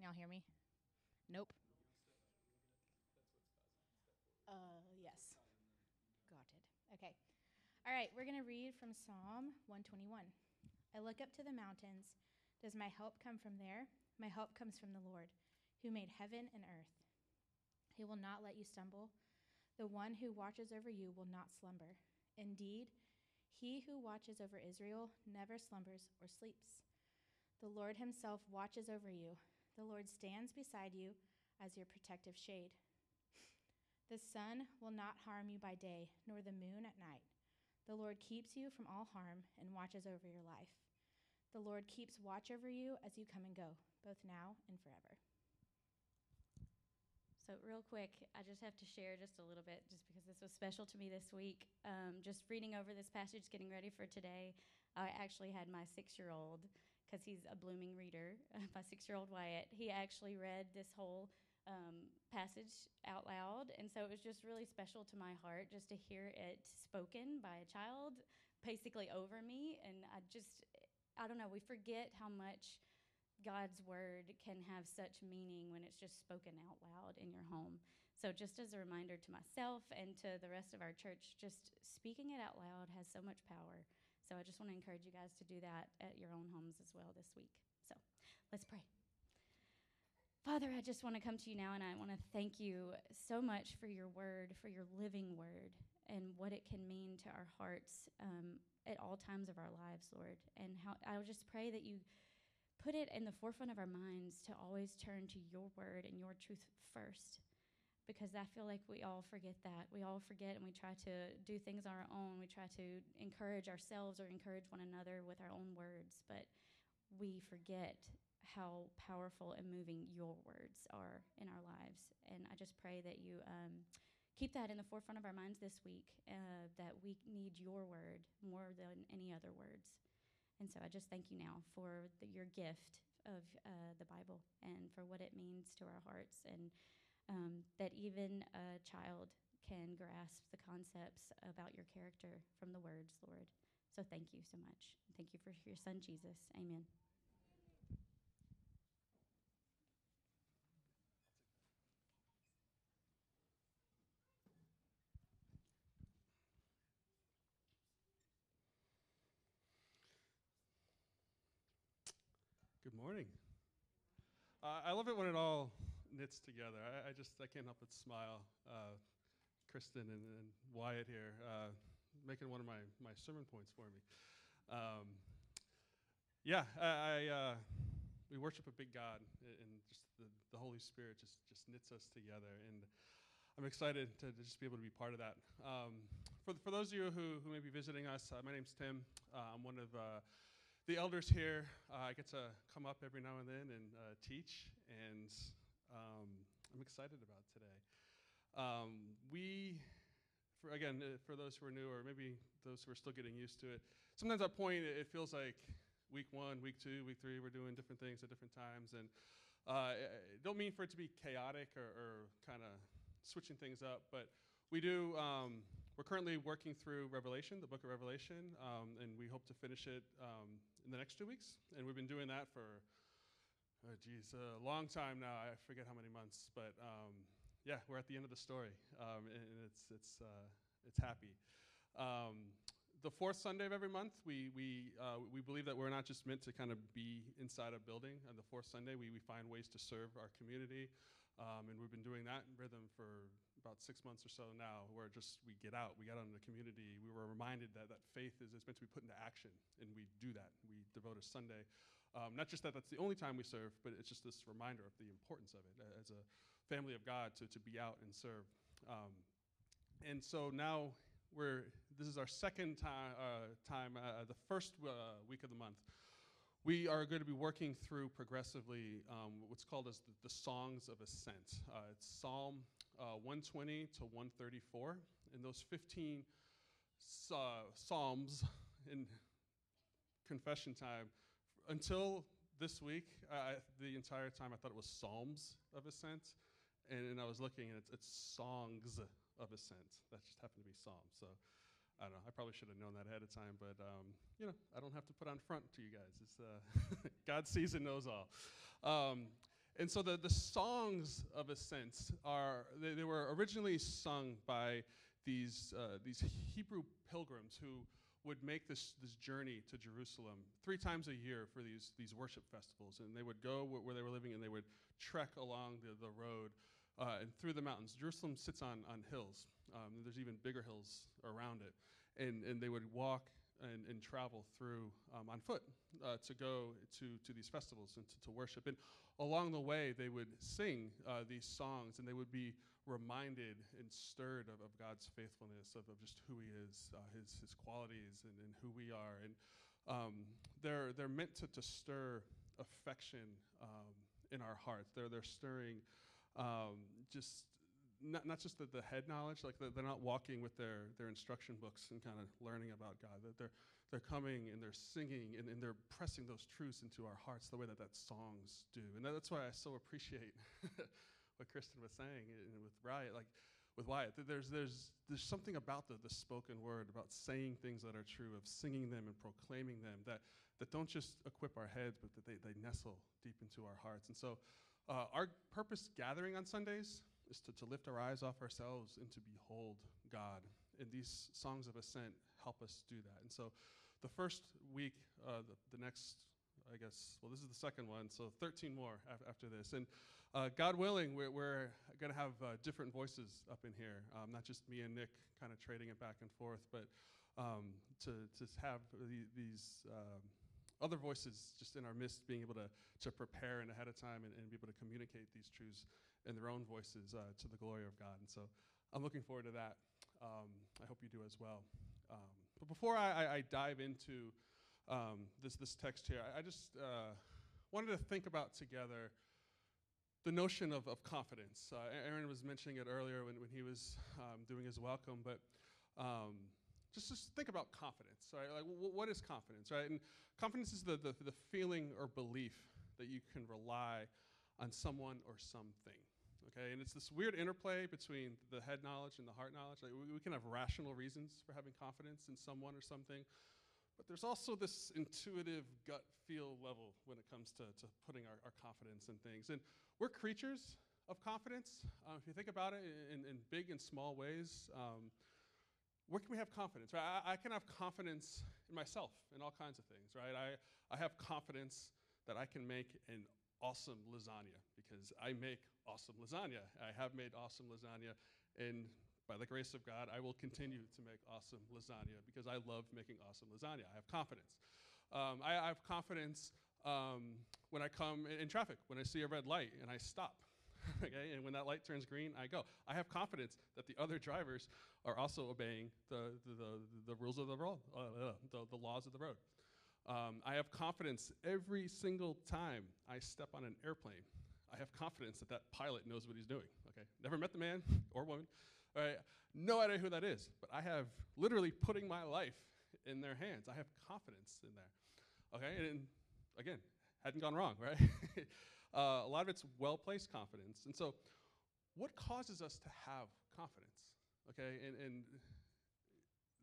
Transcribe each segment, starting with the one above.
Can y'all hear me? Nope. Uh, yes. Got it. Okay. All right, we're going to read from Psalm 121. I look up to the mountains. Does my help come from there? My help comes from the Lord, who made heaven and earth. He will not let you stumble. The one who watches over you will not slumber. Indeed, he who watches over Israel never slumbers or sleeps. The Lord himself watches over you. The Lord stands beside you as your protective shade. The sun will not harm you by day, nor the moon at night. The Lord keeps you from all harm and watches over your life. The Lord keeps watch over you as you come and go, both now and forever. So, real quick, I just have to share just a little bit, just because this was special to me this week. Um, just reading over this passage, getting ready for today, I actually had my six year old, because he's a blooming reader, my six year old Wyatt, he actually read this whole um, passage out loud. And so it was just really special to my heart just to hear it spoken by a child basically over me. And I just, I don't know, we forget how much God's word can have such meaning when it's just spoken out loud in your home. So, just as a reminder to myself and to the rest of our church, just speaking it out loud has so much power. So, I just want to encourage you guys to do that at your own homes as well this week. So, let's pray. Father, I just want to come to you now and I want to thank you so much for your word, for your living word, and what it can mean to our hearts um, at all times of our lives, Lord. And how I will just pray that you put it in the forefront of our minds to always turn to your word and your truth first. Because I feel like we all forget that. We all forget and we try to do things on our own. We try to encourage ourselves or encourage one another with our own words, but we forget how powerful and moving your words are in our lives. And I just pray that you um, keep that in the forefront of our minds this week, uh, that we need your word more than any other words. And so I just thank you now for the, your gift of uh, the Bible and for what it means to our hearts, and um, that even a child can grasp the concepts about your character from the words, Lord. So thank you so much. Thank you for your son, Jesus. Amen. Good morning. Uh, I love it when it all knits together. I, I, just I can't help but smile. Uh, Kristen and, and, Wyatt here uh, making one of my, my sermon points for me. Um, yeah, I, I uh, we worship a big God, and just the, the Holy Spirit just just knits us together, and I'm excited to, to just be able to be part of that. Um, for for those of you who, who may be visiting us, uh, my name's Tim. Uh, I'm one of the elders here, uh, I get to come up every now and then and uh, teach, and um, I'm excited about today. Um, we, for, again, uh, for those who are new or maybe those who are still getting used to it, sometimes at point it feels like week one, week two, week three, we're doing different things at different times, and uh, don't mean for it to be chaotic or, or kind of switching things up, but we do. Um, we're currently working through Revelation, the book of Revelation, um, and we hope to finish it um, in the next two weeks. And we've been doing that for, oh geez, a long time now. I forget how many months, but um, yeah, we're at the end of the story, um, and it's it's uh, it's happy. Um, the fourth Sunday of every month, we we uh, we believe that we're not just meant to kind of be inside a building. On the fourth Sunday, we we find ways to serve our community. Um, and we've been doing that in rhythm for about six months or so now, where just we get out, we get out in the community. We were reminded that, that faith is, is meant to be put into action, and we do that. We devote a Sunday. Um, not just that that's the only time we serve, but it's just this reminder of the importance of it as a family of God to, to be out and serve. Um, and so now we're, this is our second time, uh, time uh, the first uh, week of the month we are going to be working through progressively um, what's called as the, the songs of ascent. Uh, it's Psalm uh, 120 to 134, and those 15 uh, psalms in confession time. Until this week, the entire time I thought it was psalms of ascent, and, and I was looking and it's, it's songs of ascent. That just happened to be psalms. So. I don't know. I probably should have known that ahead of time, but um, you know, I don't have to put on front to you guys. It's uh, God sees and knows all. Um, And so the, the songs of ascent are, they, they were originally sung by these, uh, these Hebrew pilgrims who would make this, this journey to Jerusalem three times a year for these, these worship festivals. And they would go where, they were living and they would trek along the, the road uh, and through the mountains. Jerusalem sits on, on hills. Um, there's even bigger hills around it. And, and they would walk and, and travel through um, on foot uh, to go to, to these festivals and to, to worship. And along the way, they would sing uh, these songs and they would be reminded and stirred of, of God's faithfulness, of, of just who He is, uh, his, his qualities, and, and who we are. And um, they're, they're meant to, to stir affection um, in our hearts. They're, they're stirring um, just not, not just the, the head knowledge, like they're, not walking with their, their instruction books and kind of learning about God. That they're, they're coming and they're singing and, and they're pressing those truths into our hearts the way that, that songs do. And that's why I so appreciate what Kristen was saying and with Riot, like with Wyatt. There's, there's, there's something about the, the spoken word, about saying things that are true, of singing them and proclaiming them that, that don't just equip our heads, but that they, they nestle deep into our hearts. And so uh, our purpose gathering on Sundays is to, to lift our eyes off ourselves and to behold God. And these songs of ascent help us do that. And so the first week, uh, the, the, next, I guess, well, this is the second one, so 13 more af- after this. And uh, God willing, we're, we're going to have uh, different voices up in here, um, not just me and Nick kind of trading it back and forth, but um, to, to have the, these. Um, other voices just in our midst being able to, to prepare and ahead of time and, and be able to communicate these truths in their own voices uh, to the glory of God. And so I'm looking forward to that. Um, I hope you do as well. Um, but before I, I, dive into this, this text here, I, I just uh, wanted to think about together the notion of, of confidence. Uh, Aaron was mentioning it earlier when, when he was um, doing his welcome, but um, just, just think about confidence, right? Like, what is confidence, right? And confidence is the, the, the feeling or belief that you can rely on someone or something okay? And it's this weird interplay between the head knowledge and the heart knowledge. Like we, we, can have rational reasons for having confidence in someone or something, but there's also this intuitive gut feel level when it comes to, to putting our, our confidence in things. And we're creatures of confidence. Uh, if you think about it in, in big and small ways, um, where can we have confidence? Right? I, I, can have confidence in myself in all kinds of things, right? I, I have confidence that I can make an awesome lasagna because I make awesome lasagna. I have made awesome lasagna, and by the grace of God, I will continue to make awesome lasagna because I love making awesome lasagna. I have confidence. Um, I, I, have confidence um, when I come in, in, traffic, when I see a red light and I stop. okay, and when that light turns green, I go. I have confidence that the other drivers are also obeying the, the, the, the rules of the road, uh, the, the laws of the road. Um, I have confidence every single time I step on an airplane. I have confidence that that pilot knows what he's doing. Okay, never met the man or woman. All right, no idea who that is, but I have literally putting my life in their hands. I have confidence in there. Okay, and again, hadn't gone wrong, right? uh, a lot of it's well placed confidence. And so, what causes us to have confidence? Okay, and, and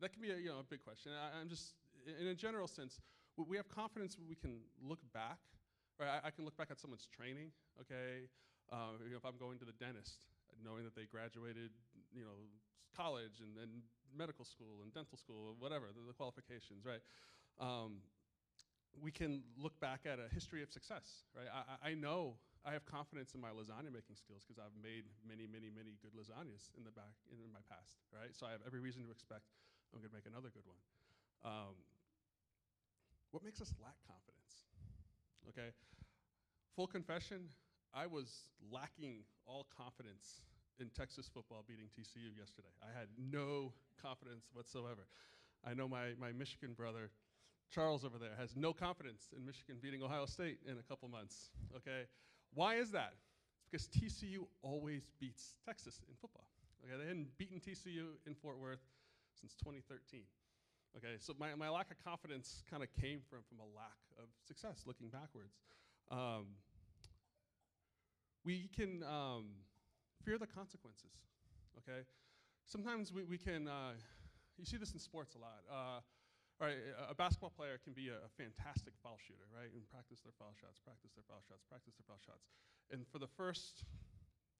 that can be a, you know, a big question. I, I'm just, in a general sense, we have confidence we can look back. Right? I, I can look back at someone's training, okay? Uh, you know, if I'm going to the dentist, knowing that they graduated, you know, college and, and medical school and dental school, whatever, the, the qualifications, right? Um, we can look back at a history of success, right? I, I know I have confidence in my lasagna making skills because I've made many, many, many good lasagnas in the back in, my past, right? So I have every reason to expect I'm going to make another good one. Um, what makes us lack confidence? Okay, full confession, I was lacking all confidence in Texas football beating TCU yesterday. I had no confidence whatsoever. I know my, my Michigan brother, Charles over there, has no confidence in Michigan beating Ohio State in a couple months. Okay, why is that? It's because TCU always beats Texas in football. Okay, they hadn't beaten TCU in Fort Worth since 2013. Okay, so my, my lack of confidence kind of came from, from a lack of success looking backwards. Um, we can um, fear the consequences, okay? Sometimes we, we can, uh, you see this in sports a lot. Uh, All right, a- basketball player can be a, a fantastic foul shooter, right? And practice their foul shots, practice their foul shots, practice their foul shots. And for the first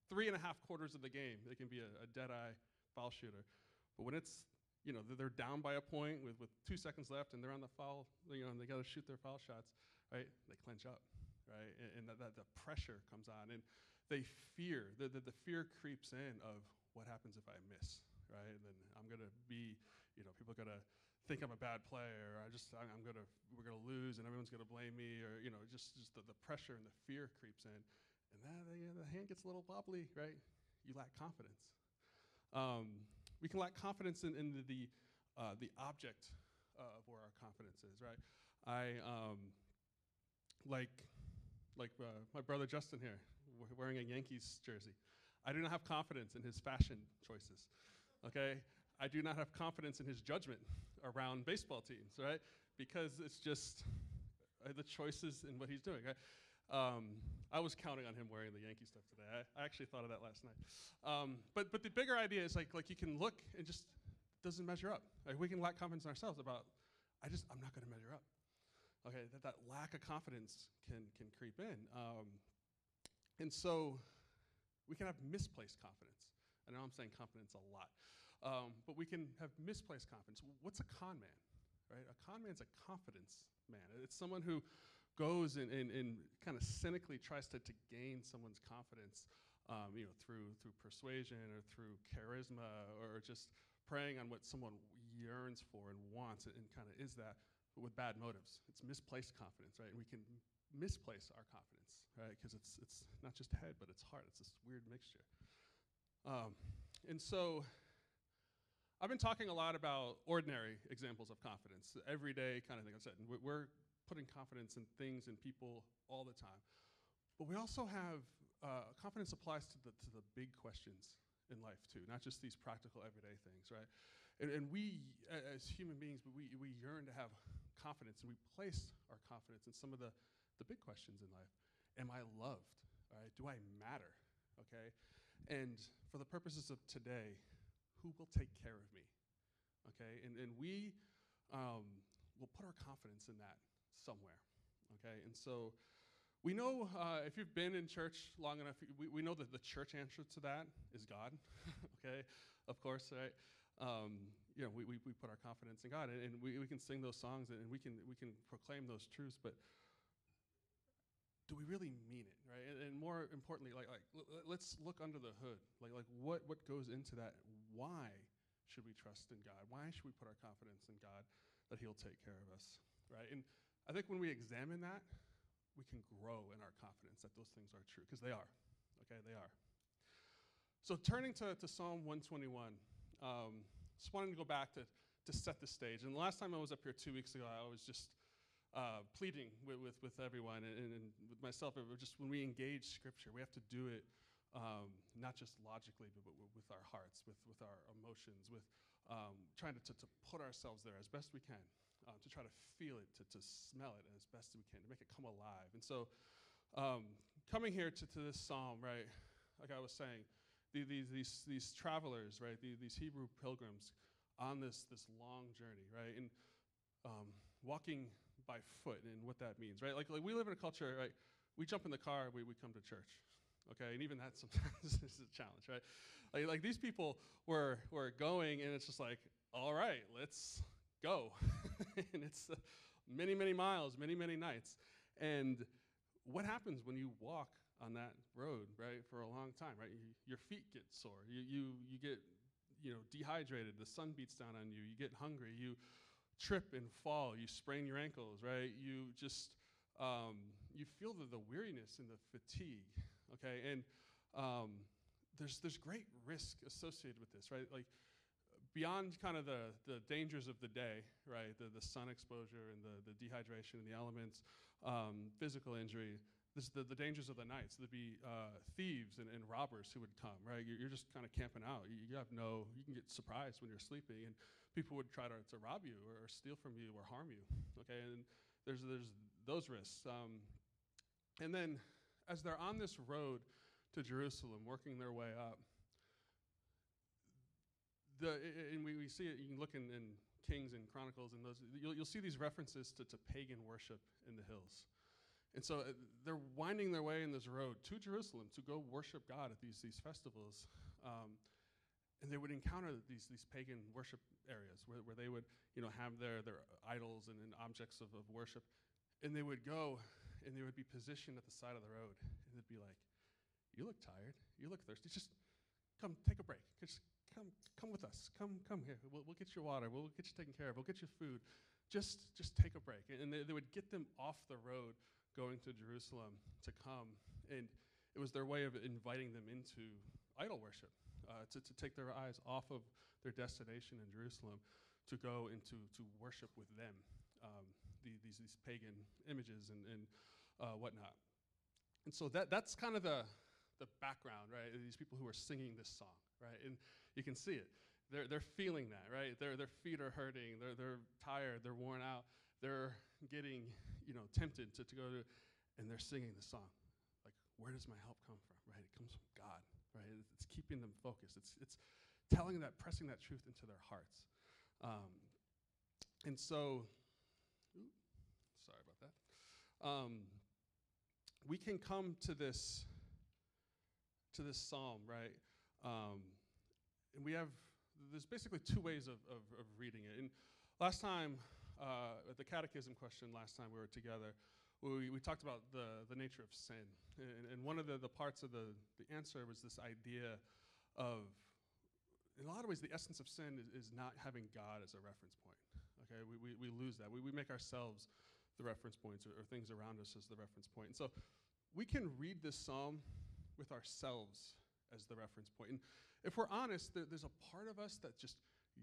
three and a half quarters of the game, they can be a, a dead eye foul shooter. But when it's, you know, they're- they're down by a point with, with two seconds left and they're on the foul, you know, and they got to shoot their foul shots, right? They clench up, right? And, and that, that the pressure comes on. And they fear, the, the, the fear creeps in of what happens if I miss, right? And then I'm going to be, you know, people are going to think I'm a bad player, I just, I'm, I'm to, we're to lose and everyone's to blame me, or, you know, just, just the, the pressure and the fear creeps in. And then the, hand gets a little wobbly, right? You lack confidence. Um, we can lack confidence in, in the, the, uh, the object of where our confidence is, right? I, um, like, like uh, my brother Justin here, wearing a Yankees jersey. I do not have confidence in his fashion choices, okay? I do not have confidence in his judgment around baseball teams, right? Because it's just uh, the choices in what he's doing. Right? Um, I was counting on him wearing the Yankee stuff today. I, I actually thought of that last night. Um, but but the bigger idea is like like you can look and just doesn't measure up. Like we can lack confidence in ourselves about I just I'm not going to measure up. Okay, that, that lack of confidence can can creep in, um, and so we can have misplaced confidence. I know I'm saying confidence a lot, um, but we can have misplaced confidence. What's a con man? Right, a con man's a confidence man. It's someone who goes and, and, and kind of cynically tries to, to gain someone's confidence, um, you know, through through persuasion or through charisma or just preying on what someone yearns for and wants and, and kind of is that, with bad motives. It's misplaced confidence, right? And we can misplace our confidence, right? Because it's it's not just head, but it's heart. It's this weird mixture. Um, and so I've been talking a lot about ordinary examples of confidence, everyday kind of thing. I said, we're, putting confidence in things and people all the time. But we also have uh, confidence applies to the, to the big questions in life too, not just these practical everyday things, right? And, and we, as human beings, we, we yearn to have confidence, and we place our confidence in some of the, the big questions in life. Am I loved? All right? Do I matter? Okay? And for the purposes of today, who will take care of me? Okay? And, and we um, will put our confidence in that somewhere. Okay? And so we know uh, if you've been in church long enough, we, we know that the church answer to that is God. okay? Of course, right? Um, you know, we, we, we put our confidence in God and, and we, we can sing those songs and we can, we can proclaim those truths, but do we really mean it, right? And, and more importantly, like, like let's look under the hood. Like, like what, what goes into that? Why should we trust in God? Why should we put our confidence in God that He'll take care of us, right? And I think when we examine that, we can grow in our confidence that those things are true, because they are, okay? They are. So turning to, to Psalm 121, um, just wanted to go back to, to set the stage. And the last time I was up here two weeks ago, I was just uh, pleading with, with, with everyone and, and, with myself. Just when we engage Scripture, we have to do it um, not just logically, but, but with our hearts, with, with our emotions, with um, trying to, to, to put ourselves there as best we can, uh, to try to feel it, to, to smell it as best we can, to make it come alive. And so, um, coming here to, to this psalm, right, like I was saying, the, these, these, these travelers, right, the, these Hebrew pilgrims on this, this long journey, right, and um, walking by foot and what that means, right? Like, like we live in a culture, right? We jump in the car, we, we come to church, okay? And even that sometimes is a challenge, right? Like, like these people were, were going, and it's just like, all right, let's go. and it's uh, many, many miles, many, many nights. And what happens when you walk on that road, right, for a long time, right? You, your feet get sore. You, you, you get, you know, dehydrated. The sun beats down on you. You get hungry. You trip and fall. You sprain your ankles, right? You just, um, you feel the, the weariness and the fatigue, okay? And um, there's, there's great risk associated with this, right? Like, beyond kind of the, the dangers of the day, right? The, the sun exposure and the, the dehydration and the elements, um, physical injury, this, the, the dangers of the night. So there'd be uh, thieves and, and robbers who would come, right? You're, you're just kind of camping out. You, you have no, you can get surprised when you're sleeping, and people would try to, to rob you or, or steal from you or harm you, okay? And there's, there's those risks. Um, and then as they're on this road to Jerusalem, working their way up, the, and we, we see it, you can look in, in Kings and Chronicles and those, you'll, you'll see these references to, to pagan worship in the hills. And so uh, they're winding their way in this road to Jerusalem to go worship God at these, these festivals. Um, and they would encounter these, these pagan worship areas where, where they would you know, have their, their idols and, and objects of, of worship. And they would go and they would be positioned at the side of the road. And they'd be like, You look tired. You look thirsty. Just come, take a break. Just come, come with us. Come, come here. We'll, we'll get you water. We'll get you taken care of. We'll get you food. Just, just take a break. And they, they would get them off the road going to Jerusalem to come. And it was their way of inviting them into idol worship, uh, to, to take their eyes off of their destination in Jerusalem to go into to worship with them, um, the, these, these pagan images and, and uh, whatnot. And so that, that's kind of the, the background, right? These people who are singing this song, right? And you can see it. They're, they're feeling that, right? Their, their feet are hurting. They're, they're tired. They're worn out. They're getting, you know, tempted to, to go to, and they're singing the song. Like, where does my help come from, right? It comes from God, right? It's keeping them focused. It's, it's telling that, pressing that truth into their hearts. Um, and so, ooh, sorry about that. Um, we can come to this to this psalm, right? Um, and we have there's basically two ways of, of, of reading it. And last time, uh, at the catechism question last time we were together, we, we talked about the, the nature of sin. And, and one of the, the parts of the, the answer was this idea of, in a lot of ways, the essence of sin is, is not having God as a reference point. Okay, we, we, we lose that. We, we make ourselves the reference points or, or things around us as the reference point. And so we can read this psalm with ourselves as the reference point. And if we're honest, there, there's a part of us that just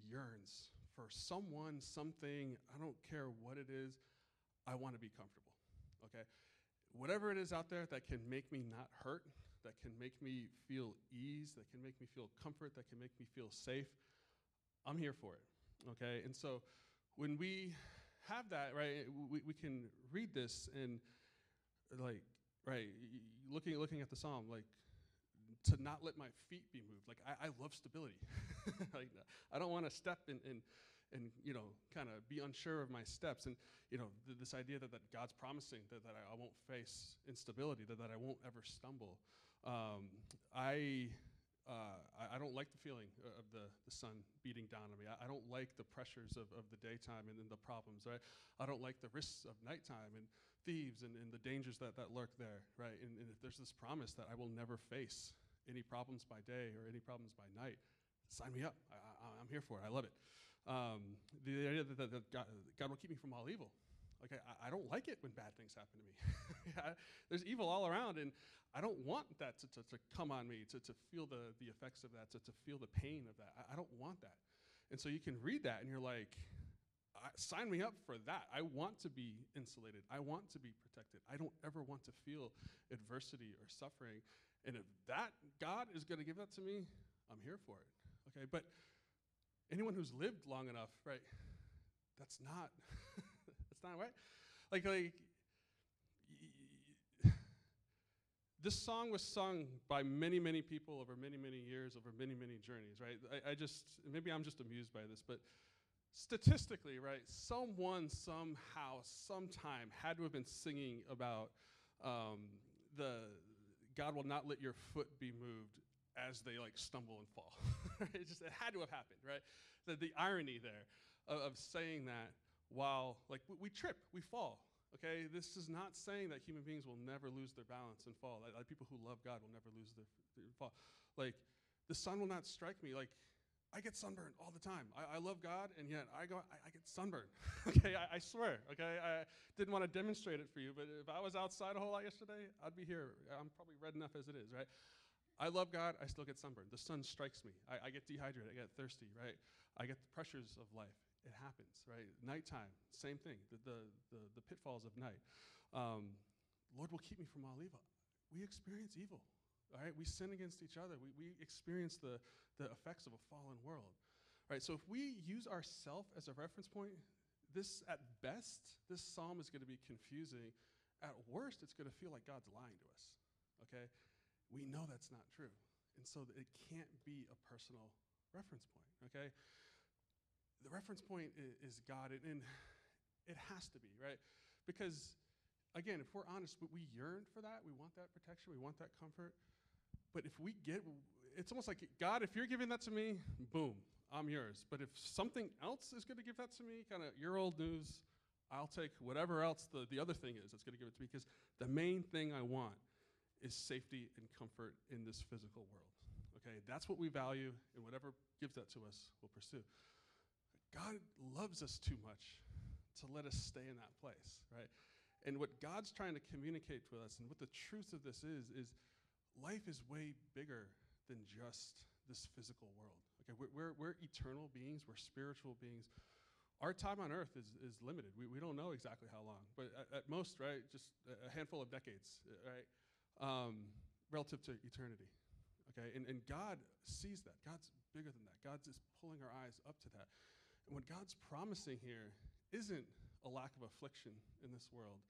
yearns for someone, something, I don't care what it is, I want to be comfortable. Okay? Whatever it is out there that can make me not hurt, that can make me feel ease, that can make me feel comfort, that can make me feel safe, I'm here for it. Okay? And so when we have that, right, we, we can read this and like, right, looking looking at the psalm, like to not let my feet be moved. Like I, I love stability. like I don't want to step and and and you know kind of be unsure of my steps. And you know th- this idea that, that God's promising that, that I, I won't face instability, that, that I won't ever stumble. Um, I uh, I, I, don't like the feeling of the, the sun beating down on me. I, I don't like the pressures of, of the daytime and, and the problems, right? I don't like the risks of nighttime and thieves and, and the dangers that, that lurk there, right? And, and if there's this promise that I will never face any problems by day or any problems by night, sign me up. I, am here for it. I love it. Um, the idea that, that, God, God, will keep me from all evil. Okay, I, I, don't like it when bad things happen to me. There's evil all around, and I don't want that to, to, to come on me, to, to feel the, the effects of that, to, to feel the pain of that. I, I don't want that. And so you can read that, and you're like, sign me up for that. I want to be insulated. I want to be protected. I don't ever want to feel adversity or suffering. And if that God is going to give that to me, I'm here for it. Okay, but anyone who's lived long enough, right? That's not not right. Like like this song was sung by many, many people over many, many years, over many, many journeys, right? I, I, just, maybe I'm just amused by this, but statistically, right, someone, somehow, sometime had to have been singing about um, the God will not let your foot be moved as they like stumble and fall. it just it had to have happened, right? The, the irony there of, of saying that while like we, we trip, we fall, Okay, this is not saying that human beings will never lose their balance and fall. Like, like people who love God will never lose their, their, fall. Like the sun will not strike me. Like I get sunburned all the time. I, I love God, and yet I go, I, I get sunburned. okay, I, I, swear. Okay, I didn't want to demonstrate it for you, but if I was outside a whole lot yesterday, I'd be here. I'm probably red enough as it is, right? I love God. I still get sunburned. The sun strikes me. I, I get dehydrated. I get thirsty, right? I get the pressures of life it happens, right? Nighttime, same thing, the, the, the, the pitfalls of night. Um, Lord will keep me from all evil. We experience evil, all right? We sin against each other. We, we experience the, the effects of a fallen world, right? So if we use ourself as a reference point, this, at best, this psalm is going to be confusing. At worst, it's going to feel like God's lying to us, okay? We know that's not true. And so it can't be a personal reference point, okay? The reference point is, God, and, it has to be, right? Because, again, if we're honest, we yearn for that. We want that protection. We want that comfort. But if we get, it's almost like, God, if you're giving that to me, boom, I'm yours. But if something else is going to give that to me, kind of your old news, I'll take whatever else the, the other thing is that's going to give it to me. Because the main thing I want is safety and comfort in this physical world. Okay, that's what we value, and whatever gives that to us, we'll pursue. God loves us too much to let us stay in that place, right? And what God's trying to communicate to us, and what the truth of this is, is life is way bigger than just this physical world. Okay, we're, we're, we're eternal beings, we're spiritual beings. Our time on earth is, is limited. We, we don't know exactly how long, but at, at most, right, just a handful of decades, right, um, relative to eternity. Okay, and, and God sees that. God's bigger than that. God's just pulling our eyes up to that. And what God's promising here isn't a lack of affliction in this world.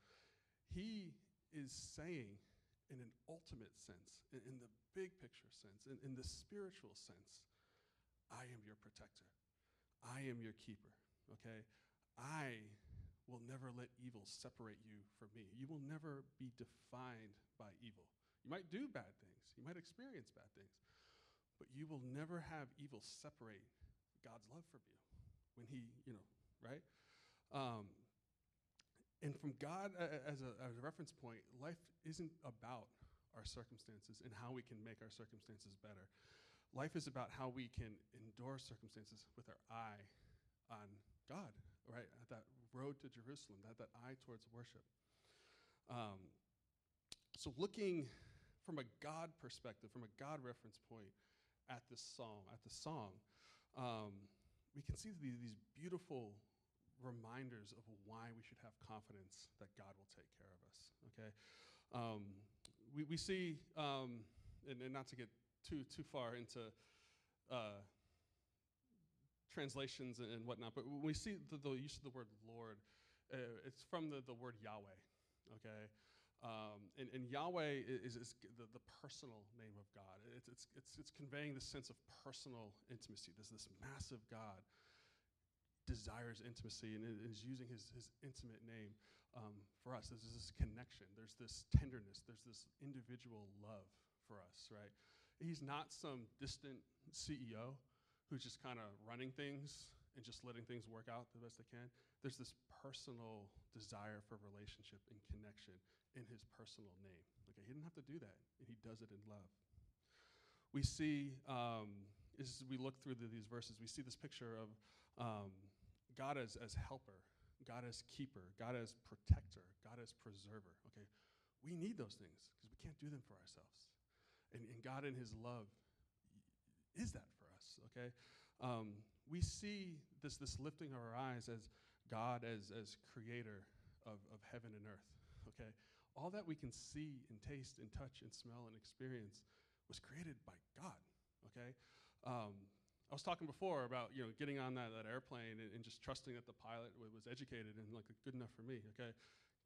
He is saying, in an ultimate sense, in, in the big picture sense, in, in the spiritual sense, I am your protector. I am your keeper, okay? I will never let evil separate you from me. You will never be defined by evil. You might do bad things, you might experience bad things, but you will never have evil separate God's love from you when He, you know, right? Um, and from God as, a, as a reference point, life isn't about our circumstances and how we can make our circumstances better. Life is about how we can endure circumstances with our eye on God, right? At that road to Jerusalem, that, that eye towards worship. Um, so, looking from a God perspective, from a God reference point at this psalm, at the song, um, we can see these, beautiful reminders of why we should have confidence that God will take care of us. Okay, um, we, we see, um, and, and, not to get too too far into uh, translations and, whatnot, but we see the, the, use of the word Lord, uh, it's from the, the word Yahweh. Okay, um, and, and, Yahweh is, is the, the, personal name of God. It's, it's, it's, it's, conveying the sense of personal intimacy. There's this massive God desires intimacy and is using his, his intimate name um, for us. There's this connection. There's this tenderness. There's this individual love for us, right? He's not some distant CEO who's just kind of running things and just letting things work out the best they can. There's this personal desire for relationship and connection in his personal name. Okay, he didn't have to do that, and he does it in love. We see, um, as we look through the, these verses, we see this picture of um, God as, as helper, God as keeper, God as protector, God as preserver. Okay, we need those things because we can't do them for ourselves. And, and God in his love is that for us, okay? Um, we see this, this lifting of our eyes as God as, as creator of, of heaven and earth, okay? All that we can see and taste and touch and smell and experience was created by God. Okay, um, I was talking before about you know getting on that, that airplane and, and just trusting that the pilot was educated and like good enough for me. Okay,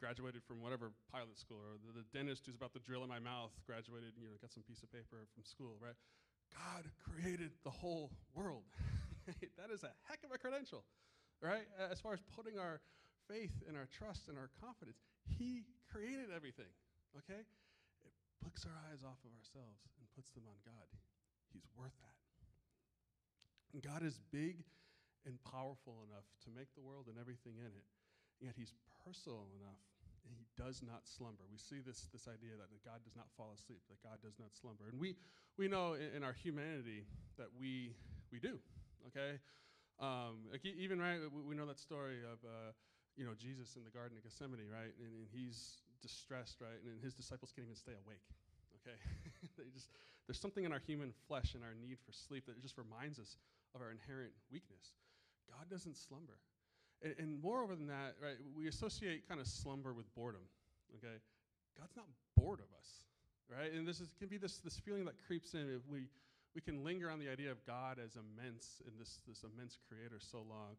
graduated from whatever pilot school, or the, the dentist who's about to drill in my mouth graduated. You know, got some piece of paper from school. Right, God created the whole world. that is a heck of a credential, right? As far as putting our faith and our trust and our confidence. He created everything, okay? It puts our eyes off of ourselves and puts them on God. He's worth that. And God is big and powerful enough to make the world and everything in it, yet He's personal enough and He does not slumber. We see this, this idea that God does not fall asleep, that God does not slumber. And we, we know in, in our humanity that we, we do, okay? Um, like even, right, we, know that story of. Uh, you know, Jesus in the Garden of Gethsemane, right? And, and he's distressed, right? And, and his disciples can't even stay awake. Okay, they just there's something in our human flesh and our need for sleep that just reminds us of our inherent weakness. God doesn't slumber, and, and moreover than that, right? We associate kind of slumber with boredom. Okay, God's not bored of us, right? And this is, can be this this feeling that creeps in if we we can linger on the idea of God as immense and this this immense Creator so long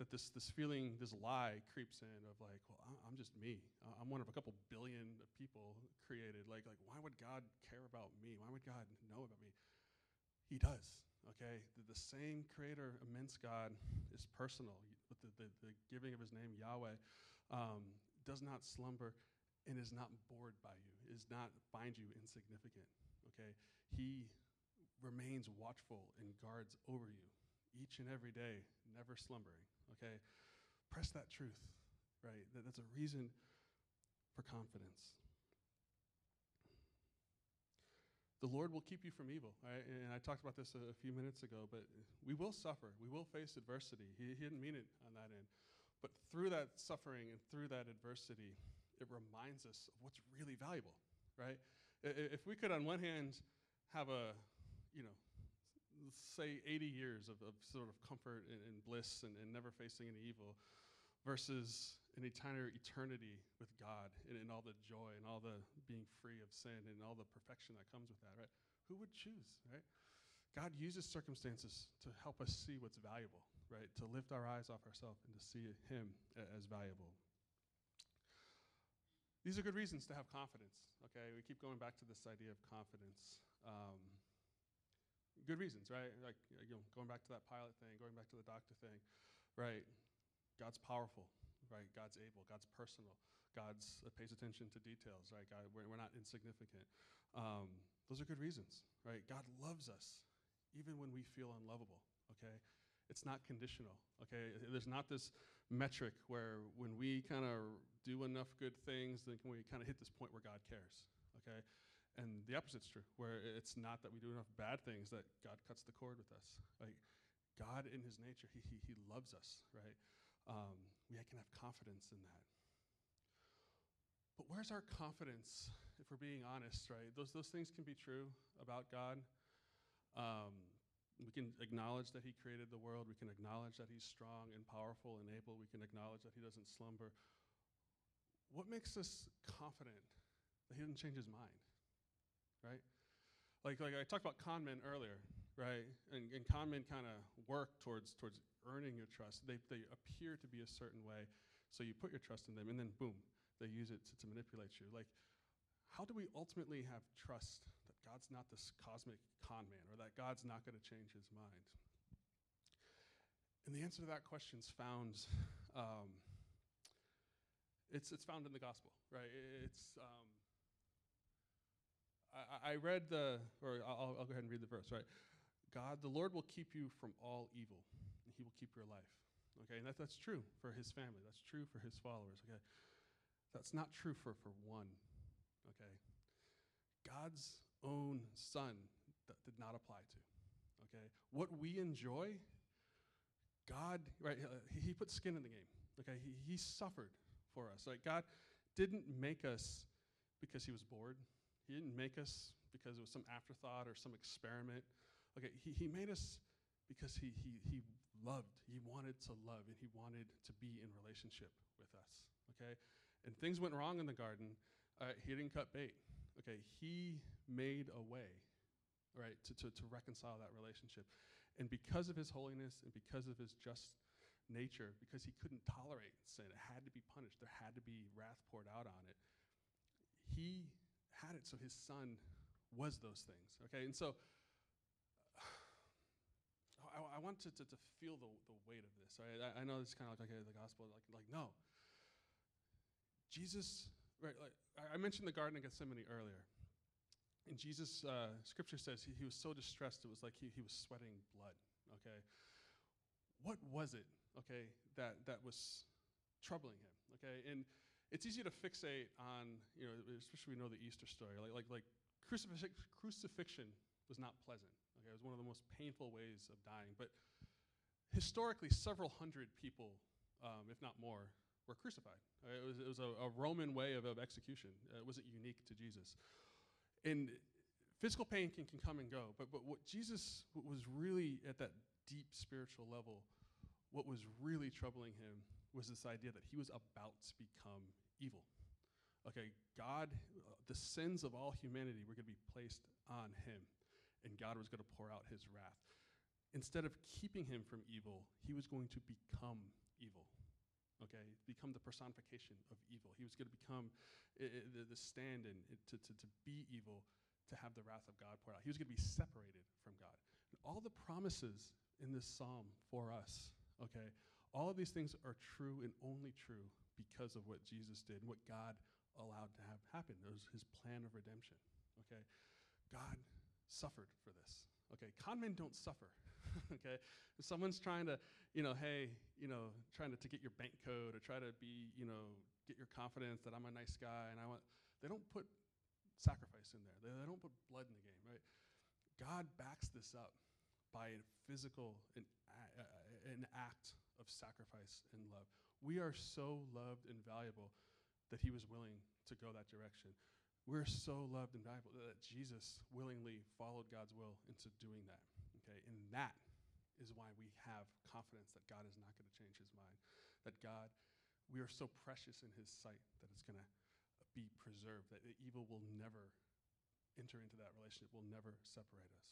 that this, this feeling, this lie creeps in of like, well, I'm just me. I'm one of a couple billion people created. Like, like, why would God care about me? Why would God know about me? He does. okay? The, the same creator, immense God, is personal. With the, the, the giving of his name, Yahweh, um, does not slumber and is not bored by you, is not find you insignificant, okay? He remains watchful and guards over you each and every day, never slumbering, okay? Press that truth, right? That, that's a reason for confidence. The Lord will keep you from evil. Right? And I talked about this a, a, few minutes ago, but we will suffer. We will face adversity. He, he didn't mean it on that end. But through that suffering and through that adversity, it reminds us of what's really valuable, right? If we could, on one hand, have a, you know, say 80 years of, of sort of comfort and, and bliss and, and, never facing any evil versus an entire eternity with God and, and, all the joy and all the being free of sin and all the perfection that comes with that, right? Who would choose, right? God uses circumstances to help us see what's valuable, right? To lift our eyes off ourselves and to see Him as valuable. These are good reasons to have confidence, okay? We keep going back to this idea of confidence. Um, good reasons, right? Like, you know, going back to that pilot thing, going back to the doctor thing, right? God's powerful, right? God's able, God's personal, God's uh, pays attention to details, right? God, we're, we're not insignificant. Um, those are good reasons, right? God loves us even when we feel unlovable, okay? It's not conditional, okay? There's not this metric where when we kind of do enough good things, then can we kind of hit this point where God cares, okay? And the opposite's true, where it's not that we do enough bad things that God cuts the cord with us. Like God, in His nature, He, he, he loves us, right? Um, we can have confidence in that. But where's our confidence, if we're being honest, right? Those, those things can be true about God. Um, we can acknowledge that He created the world. We can acknowledge that He's strong and powerful and able. We can acknowledge that He doesn't slumber. What makes us confident that He doesn't change His mind? Right? Like, like I talked about con men earlier, right? And, and con men kind of work towards, towards earning your trust. They, they appear to be a certain way, so you put your trust in them, and then boom, they use it to, to manipulate you. Like, how do we ultimately have trust that God's not this cosmic con man or that God's not going to change his mind? And the answer to that question is found. Um, it's, it's found in the gospel, right? It's um, I, I read the, or I'll, I'll go ahead and read the verse, right? God, the Lord will keep you from all evil, and he will keep your life. Okay, and that, that's true for his family. That's true for his followers. Okay, that's not true for, for one. Okay, God's own son that did not apply to. Okay, what we enjoy, God, right, uh, he, he put skin in the game. Okay, he, he suffered for us. Like, God didn't make us because he was bored. He didn't make us because it was some afterthought or some experiment. Okay, he, he made us because he, he, he loved, he wanted to love, and he wanted to be in relationship with us. Okay? And things went wrong in the garden. Uh, he didn't cut bait. Okay, he made a way, right, to, to, to reconcile that relationship. And because of his holiness and because of his just nature, because he couldn't tolerate sin, it had to be punished, there had to be wrath poured out on it, he had it so his son was those things. Okay, and so I, I want to, to, to, feel the, the weight of this. Right? I, I know it's kind of like okay, the gospel, like like no. Jesus, right? Like I mentioned the Garden of Gethsemane earlier, and Jesus, uh, Scripture says he, he was so distressed it was like he, he was sweating blood. Okay, what was it? Okay, that that was troubling him. Okay, and it's easy to fixate on, you know, especially we know the Easter story. Like, like, like crucifix, crucifixion was not pleasant. Okay, it was one of the most painful ways of dying. But historically, several hundred people, um, if not more, were crucified. Uh, it was, it was a, a Roman way of, of execution. Uh, it wasn't unique to Jesus. And physical pain can, can come and go, but, but what Jesus was really at that deep spiritual level, what was really troubling him was this idea that he was about to become evil. Okay, God, the sins of all humanity were going to be placed on him, and God was going to pour out his wrath. Instead of keeping him from evil, he was going to become evil. Okay, become the personification of evil. He was going to become uh, the, the stand in to, to, to be evil, to to have the wrath of God poured out. He was going to be separated from God. And all the promises in this psalm for us, okay, all of these things are true and only true because of what Jesus did and what God allowed to have happen. Was his plan of redemption, okay? God suffered for this, okay? Con men don't suffer, okay? If someone's trying to, you know, hey, you know, trying to, to get your bank code or try to be, you know, get your confidence that I'm a nice guy and I want, they don't put sacrifice in there. They, they don't put blood in the game, right? God backs this up by a physical, an, an act of sacrifice and love. We are so loved and valuable that he was willing to go that direction. We're so loved and valuable that Jesus willingly followed God's will into doing that. Okay, and that is why we have confidence that God is not going to change his mind. That God, we are so precious in his sight that it's going to be preserved, that the evil will never enter into that relationship, will never separate us.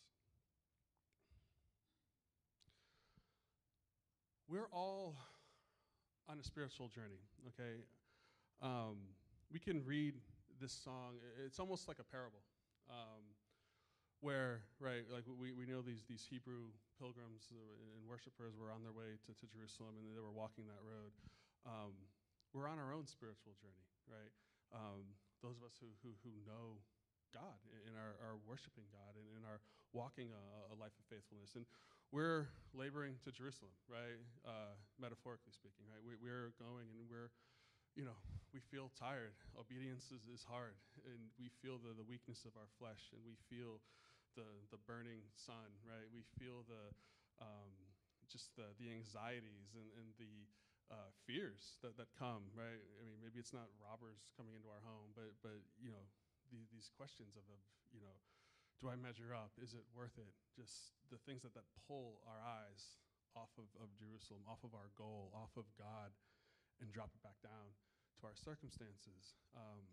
We're all on a spiritual journey, okay? Um, we can read this song, it's almost like a parable. Um, where, right, like we, we know these, these Hebrew pilgrims and worshipers were on their way to, to Jerusalem and they were walking that road. Um, we're on our own spiritual journey, right? Um, those of us who, who, who know God and are, are worshiping God and, and are walking a, a, life of faithfulness. And we're laboring to Jerusalem, right? Uh, metaphorically speaking, right? We, we're going and we're, you know, we feel tired. Obedience is, is hard. And we feel the, the weakness of our flesh and we feel the, the burning sun, right? We feel the, um, just the, the anxieties and, and the uh, fears that, that come, right? I mean, maybe it's not robbers coming into our home, but, but you know, the, these questions of, of, you know, do I measure up? Is it worth it? Just the things that, that pull our eyes off of, of Jerusalem, off of our goal, off of God, and drop it back down to our circumstances. Um,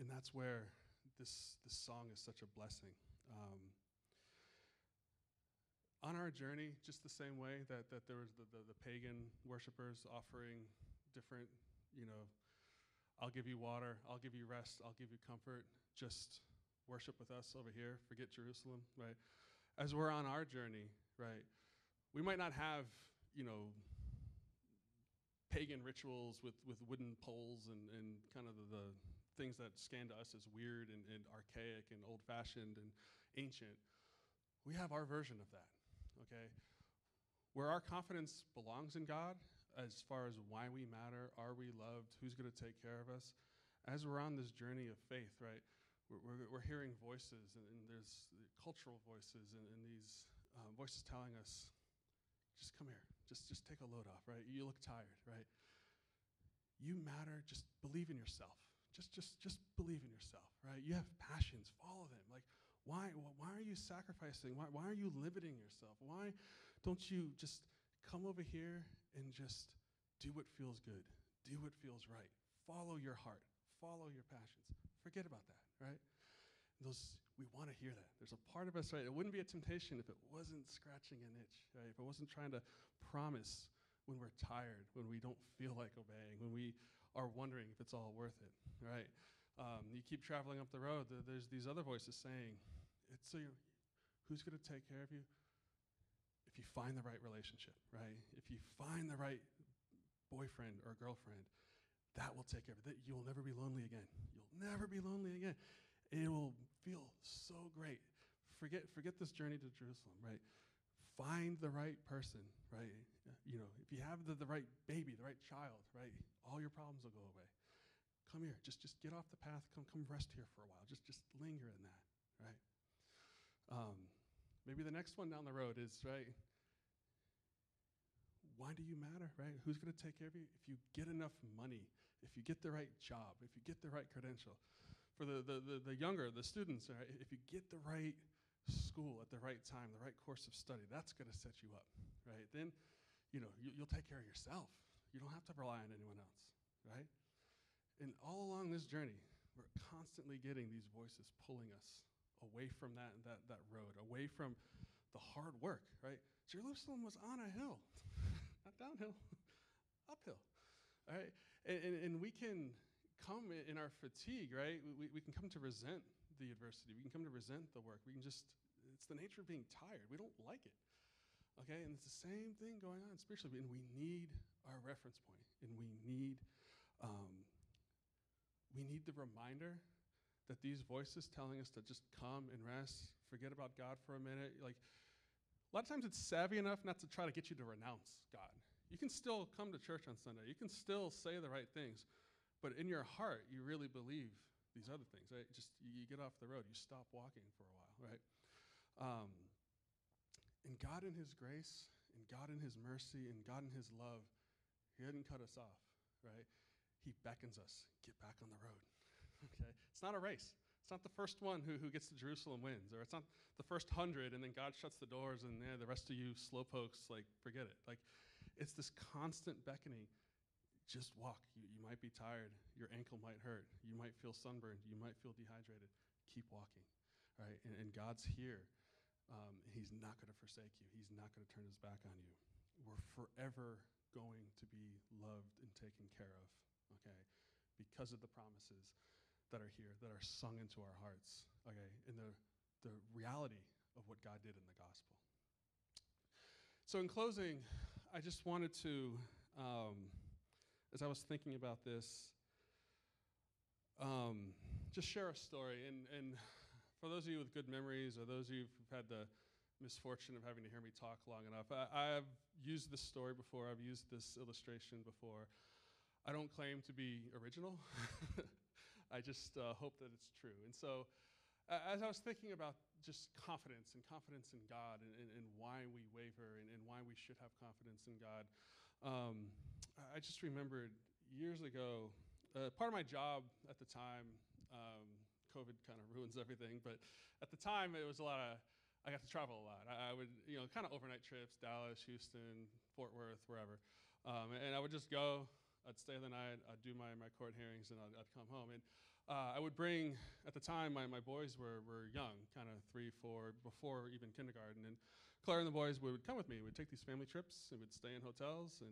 and that's where this, this song is such a blessing. Um, on our journey, just the same way that, that there was the, the, the, pagan worshipers offering different, you know, I'll give you water, I'll give you rest, I'll give you comfort, just worship with us over here, forget Jerusalem, right? As we're on our journey, right, we might not have, you know, pagan rituals with, with wooden poles and, and kind of the, the things that scan to us as weird and, and archaic and old fashioned and ancient. We have our version of that, okay? Where our confidence belongs in God, as far as why we matter, are we loved, who's to take care of us, as we're on this journey of faith, right? We're, we're, hearing voices, and, and there's cultural voices, and, and these um, voices telling us, just come here, just, just take a load off, right? You look tired, right? You matter, just believe in yourself just, just, just believe in yourself, right? You have passions, follow them. Like, why, why are you sacrificing? Why, why are you limiting yourself? Why don't you just come over here and just do what feels good, do what feels right, follow your heart, follow your passions. Forget about that, right? Those we want to hear that. There's a part of us, right? It wouldn't be a temptation if it wasn't scratching an itch, right? If it wasn't trying to promise when we're tired, when we don't feel like obeying, when we are wondering if it's all worth it, right? Um, you keep traveling up the road, th- there's these other voices saying, it's so who's going to take care of you? If you find the right relationship, right? If you find the right boyfriend or girlfriend, that will take care of it. You'll never be lonely again. You'll never be lonely again. It will feel so great. Forget, forget this journey to Jerusalem, right? Find the right person, right? You know, if you have the, the right baby, the right child, right? all your problems will go away. Come here, just, just get off the path, come, come rest here for a while. Just, just linger in that, right? Um, maybe the next one down the road is, right, why do you matter, right? Who's going to take care of you? If you get enough money, if you get the right job, if you get the right credential. For the, the, the, the younger, the students, right, if you get the right school at the right time, the right course of study, that's going to set you up, right? Then, you know, you, you'll take care of yourself. You don't have to rely on anyone else right? And all along this journey, we're constantly getting these voices pulling us away from that, that, that road, away from the hard work, right? Jerusalem was on a hill, not downhill, uphill, all right? And, and, and, we can come in our fatigue, right? We, we can come to resent the adversity. We can come to resent the work. We can just, it's the nature of being tired. We don't like it. Okay, and it's the same thing going on spiritually. And we need our reference point, and we need, um, we need the reminder that these voices telling us to just come and rest, forget about God for a minute. Like, a lot of times it's savvy enough not to try to get you to renounce God. You can still come to church on Sunday. You can still say the right things, but in your heart, you really believe these other things, right? Just you, get off the road, you stop walking for a while, right? Um, and God in His grace, and God in His mercy, and God in His love, He didn't cut us off, right? He beckons us, get back on the road. okay? It's not a race. It's not the first one who, who gets to Jerusalem wins, or it's not the first hundred and then God shuts the doors and yeah, the rest of you slowpokes, like, forget it. Like, it's this constant beckoning. Just walk. You, you might be tired. Your ankle might hurt. You might feel sunburned. You might feel dehydrated. Keep walking, right? And, and God's here. Um, he's not going to forsake you. He's not going to turn his back on you. We're forever going to be loved and taken care of, okay? Because of the promises that are here, that are sung into our hearts, okay? And the, the reality of what God did in the gospel. So, in closing, I just wanted to, um, as I was thinking about this, um, just share a story. And, and for those of you with good memories, or those of you who've had the misfortune of having to hear me talk long enough, I, I've used this story before, I've used this illustration before. I don't claim to be original. I just uh, hope that it's true. And so, uh, as I was thinking about just confidence and confidence in God and, and, and why we waver and, and, why we should have confidence in God, um, I just remembered years ago, uh, part of my job at the time, um, COVID kind of ruins everything. But at the time, it was a lot of, I got to travel a lot. I, I would, you know, kind of overnight trips, Dallas, Houston, Fort Worth, wherever. Um, and I would just go, I'd stay the night, I'd do my, my court hearings, and I'd, I'd come home. And uh, I would bring, at the time, my, my boys were, were young, kind of three, four, before even kindergarten. And Claire and the boys would come with me. We'd take these family trips, and we'd stay in hotels, and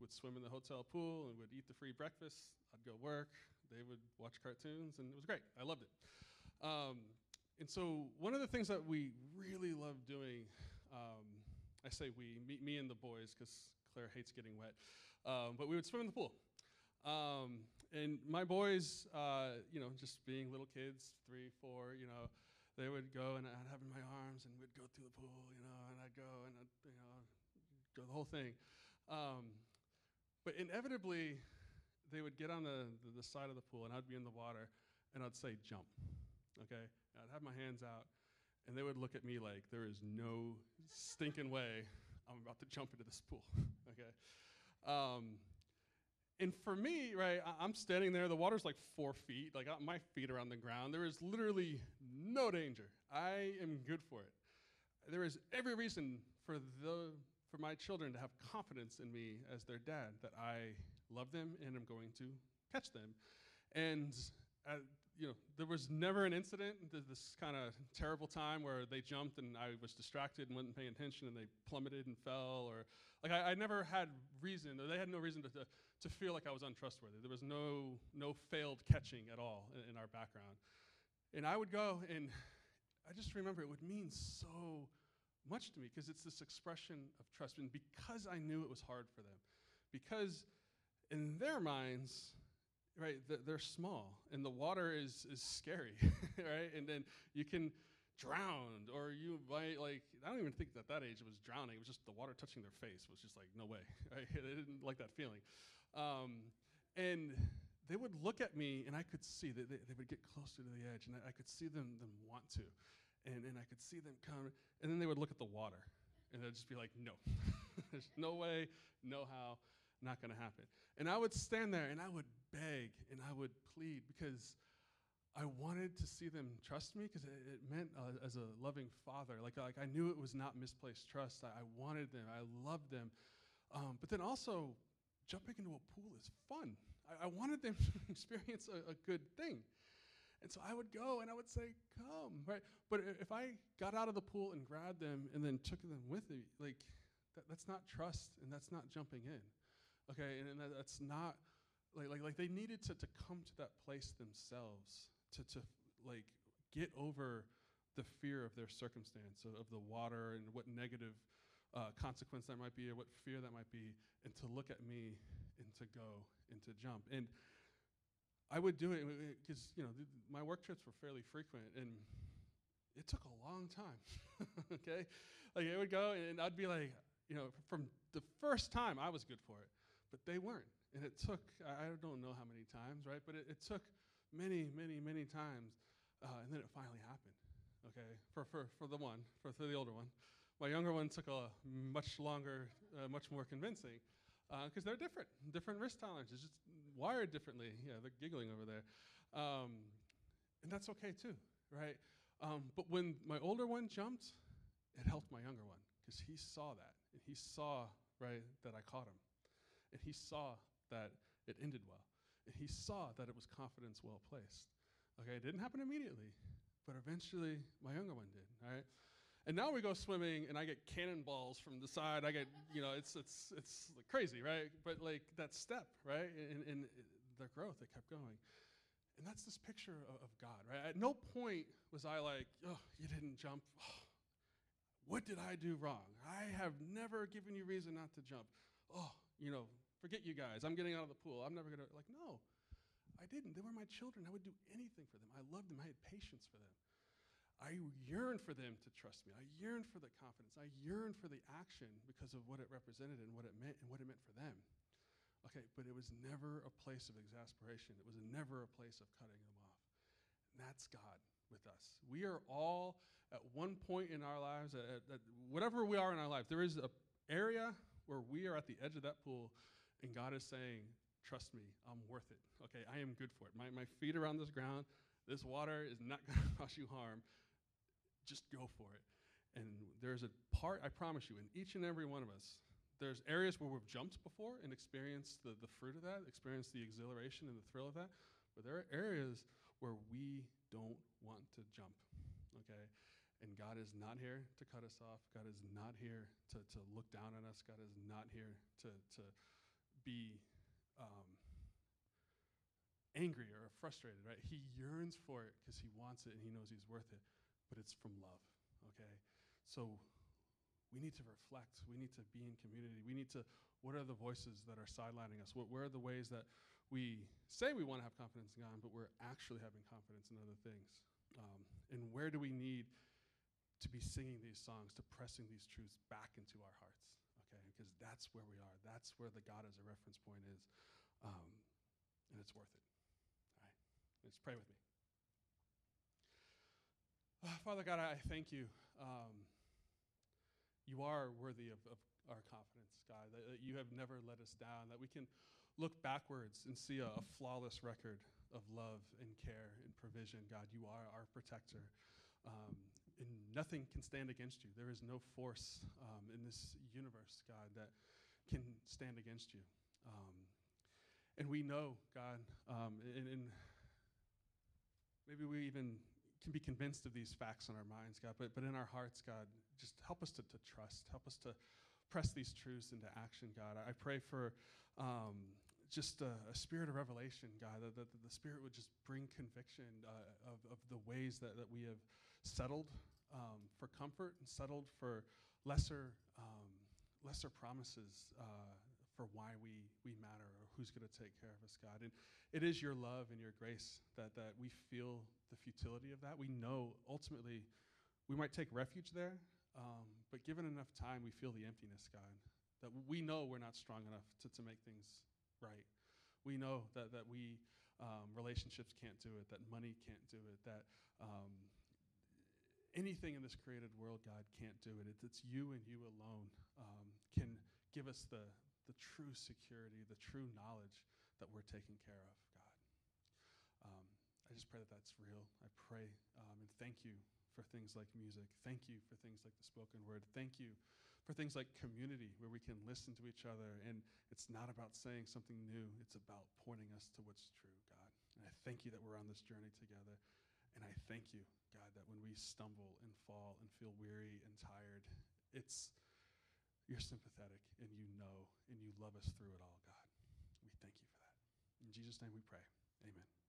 would swim in the hotel pool, and would eat the free breakfast. I'd go work, they would watch cartoons, and it was great. I loved it. Um, and so one of the things that we really love doing, um, I say we, me, me and the boys, because Claire hates getting wet, um, but we would swim in the pool. Um, and my boys, uh, you know, just being little kids, three, four, you know, they would go and I'd have in my arms and we'd go through the pool, you know, and I'd go and I'd, you know, go the whole thing. Um, but inevitably, they would get on the, the, the, side of the pool, and I'd be in the water, and I'd say, jump. Okay? And I'd have my hands out, and they would look at me like, there is no stinking way I'm about to jump into this pool. okay? Um, and for me, right, I- am standing there, the water's like four feet, like my feet are on the ground. There is literally no danger. I am good for it. There is every reason for the for my children to have confidence in me as their dad that I love them and I'm going to catch them. And uh, you know, there was never an incident, this kind of terrible time where they jumped and I was distracted and wasn't paying attention and they plummeted and fell, or like I, I never had reason, or they had no reason to, to, to, feel like I was untrustworthy. There was no no failed catching at all in, in our background. And I would go and I just remember it would mean so much to me because it's this expression of trust. And because I knew it was hard for them, because in their minds, right, they're small and the water is, is scary, right? And then you can drown or you might like, I don't even think that that age was drowning. It was just the water touching their face was just like, no way, right? they didn't like that feeling. Um, and they would look at me and I could see that they, they would get closer to the edge and I, I could see them, them want to. And, and I could see them come and then they would look at the water and they'd just be like, no, there's no way, no how, not going to happen. And I would stand there and I would beg and I would plead because I wanted to see them trust me because it, it, meant uh, as a loving father, like, like I knew it was not misplaced trust. I, I wanted them, I loved them. Um, but then also, jumping into a pool is fun. I, I wanted them to experience a, a good thing. And so I would go and I would say, come, right? But if I got out of the pool and grabbed them and then took them with me, like, that, that's not trust and that's not jumping in. Okay, and, and that, that's not, like, like, like they needed to, to come to that place themselves to, to like get over the fear of their circumstance, of, of the water, and what negative uh, consequence that might be, or what fear that might be, and to look at me and to go and to jump. And I would do it because you know th- my work trips were fairly frequent, and it took a long time. okay, like I would go and I'd be like, you know, from the first time I was good for it, but they weren't, and it took I don't know how many times, right? But it, it took many, many, many times, uh, and then it finally happened. Okay, for for for the one, for for the older one. My younger one took a much longer, uh, much more convincing, because they're different, different risk tolerances, just wired differently. Yeah, they're giggling over there, um, and that's okay too, right? Um, but when my older one jumped, it helped my younger one because he saw that, and he saw right that I caught him, and he saw that it ended well, and he saw that it was confidence well placed. Okay, it didn't happen immediately, but eventually my younger one did. All right. And now we go swimming, and I get cannonballs from the side. I get, you know, it's it's it's crazy, right? But like that step, right, And, in their growth, it kept going, and that's this picture of, of God, right? At no point was I like, oh, you didn't jump. Oh, what did I do wrong? I have never given you reason not to jump. Oh, you know, forget you guys. I'm getting out of the pool. I'm never gonna like no. I didn't. They were my children. I would do anything for them. I loved them. I had patience for them. I yearned for them to trust me. I yearned for the confidence. I yearned for the action because of what it represented and what it meant and what it meant for them. Okay, but it was never a place of exasperation. It was never a place of cutting them off. And that's God with us. We are all at one point in our lives, at, at whatever we are in our life, there is an area where we are at the edge of that pool, and God is saying, Trust me, I'm worth it. Okay, I am good for it. My, my feet are on this ground. This water is not going to cause you harm just go for it. And there's a part, I promise you, in each and every one of us, there's areas where we've jumped before and experienced the, the fruit of that, experienced the exhilaration and the thrill of that. But there are areas where we don't want to jump, okay? And God is not here to cut us off. God is not here to, to look down on us. God is not here to, to be um, angry or frustrated, right? He yearns for it because he wants it and he knows he's worth it but it's from love, okay? So we need to reflect. We need to be in community. We need to, what are the voices that are sidelining us? What, where are the ways that we say we want to have confidence in God, but we're actually having confidence in other things? Um, and where do we need to be singing these songs, to pressing these truths back into our hearts? Because that's where we are. That's where the God as a reference point is. Um, and it's worth it. All right, let's pray with me. Father God, I thank you. Um, you are worthy of, of, our confidence, God, that, that, you have never let us down, that we can look backwards and see a, a, flawless record of love and care and provision. God, you are our protector. Um, and nothing can stand against you. There is no force um, in this universe, God, that can stand against you. Um, and we know, God, um, and, and maybe we even can be convinced of these facts in our minds, God, but, but in our hearts, God, just help us to, to trust. Help us to press these truths into action, God. I pray for um, just a, a, spirit of revelation, God, that, that, the Spirit would just bring conviction uh, of, of the ways that, that we have settled um, for comfort and settled for lesser, um, lesser promises uh, for why we, we matter or who's going to take care of us, God. And it is your love and your grace that, that we feel the futility of that. We know ultimately we might take refuge there, um, but given enough time, we feel the emptiness, God. That we know we're not strong enough to, to make things right. We know that, that we, um, relationships can't do it, that money can't do it, that um, anything in this created world, God, can't do it. It's, it's you and you alone um, can give us the, the true security, the true knowledge that we're taken care of, God. Um, I just pray that that's real. I pray um, and thank you for things like music. Thank you for things like the spoken word. Thank you for things like community where we can listen to each other. And it's not about saying something new, it's about pointing us to what's true, God. And I thank you that we're on this journey together. And I thank you, God, that when we stumble and fall and feel weary and tired, it's you're sympathetic and you know and you love us through it all, God. We thank you for that. In Jesus' name we pray. Amen.